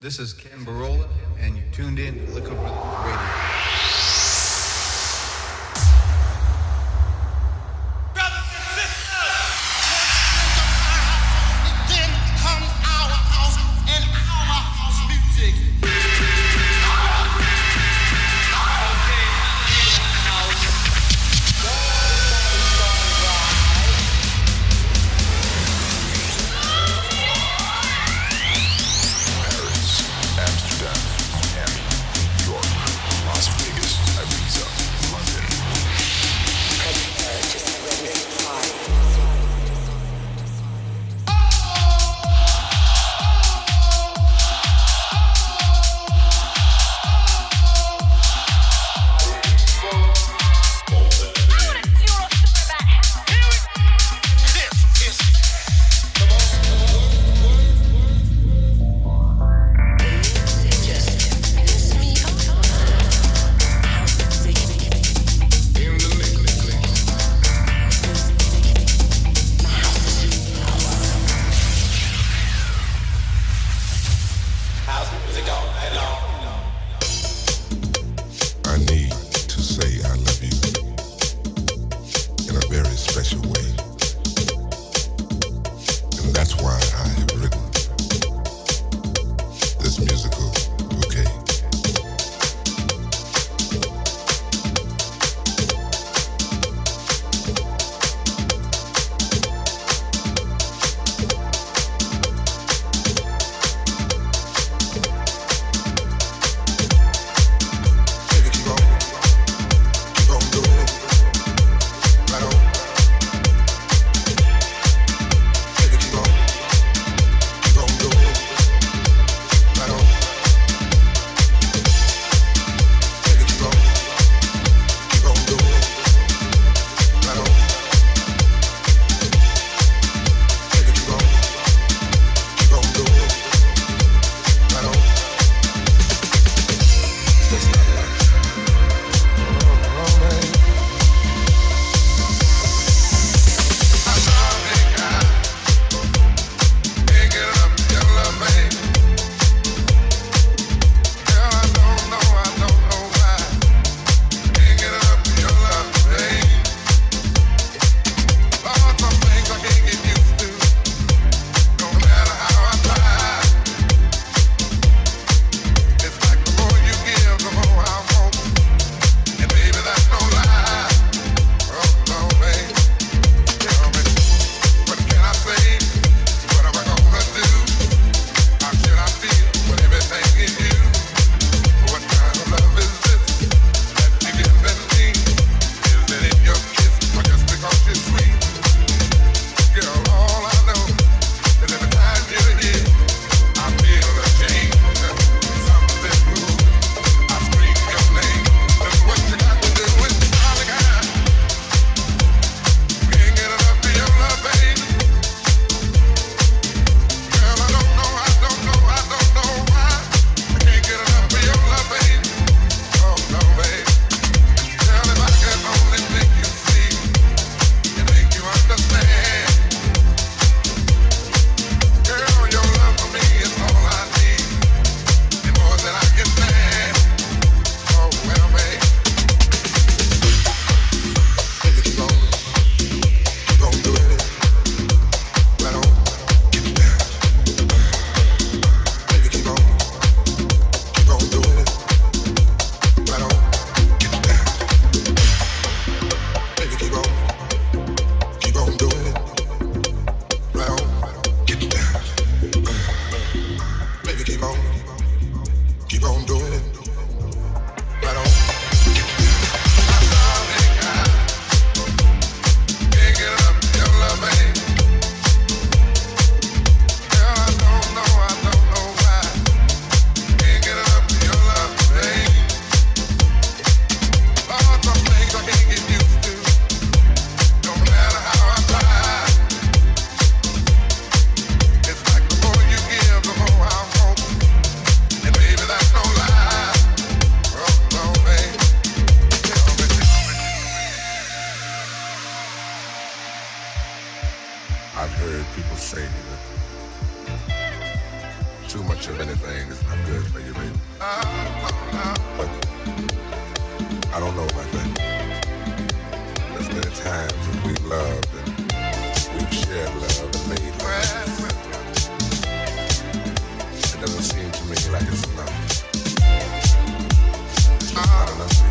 This is Kenn Burrola, and you tuned in to Liquid Rhythms Radio. I've heard people say that too much of anything is not good for you, baby. But I don't know about that. There's been times when we've loved and we've shared love and made love. It doesn't seem to me like it's enough. It's not enough.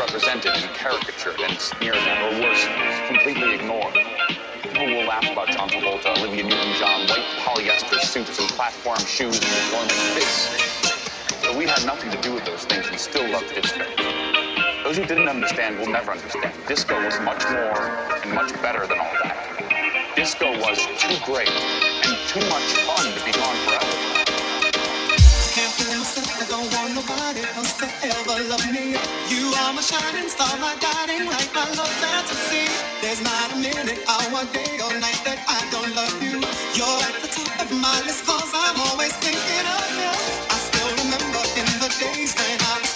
Misrepresented and caricatured and sneered at, or worse, completely ignored. People will laugh about John Travolta, Olivia Newton-John, white polyester suits and platform shoes and deforming fists. But we had nothing to do with those things and still loved disco. Those who didn't understand will never understand. Disco was much more and much better than all that. Disco was too great and too much fun to be gone forever. I don't want nobody else to ever love me. You are my shining star, my guiding light, my love fantasy. There's not a minute, hour, day, or night that I don't love you. You're at the top of my list, cause I'm always thinking of you. I still remember in the days when I was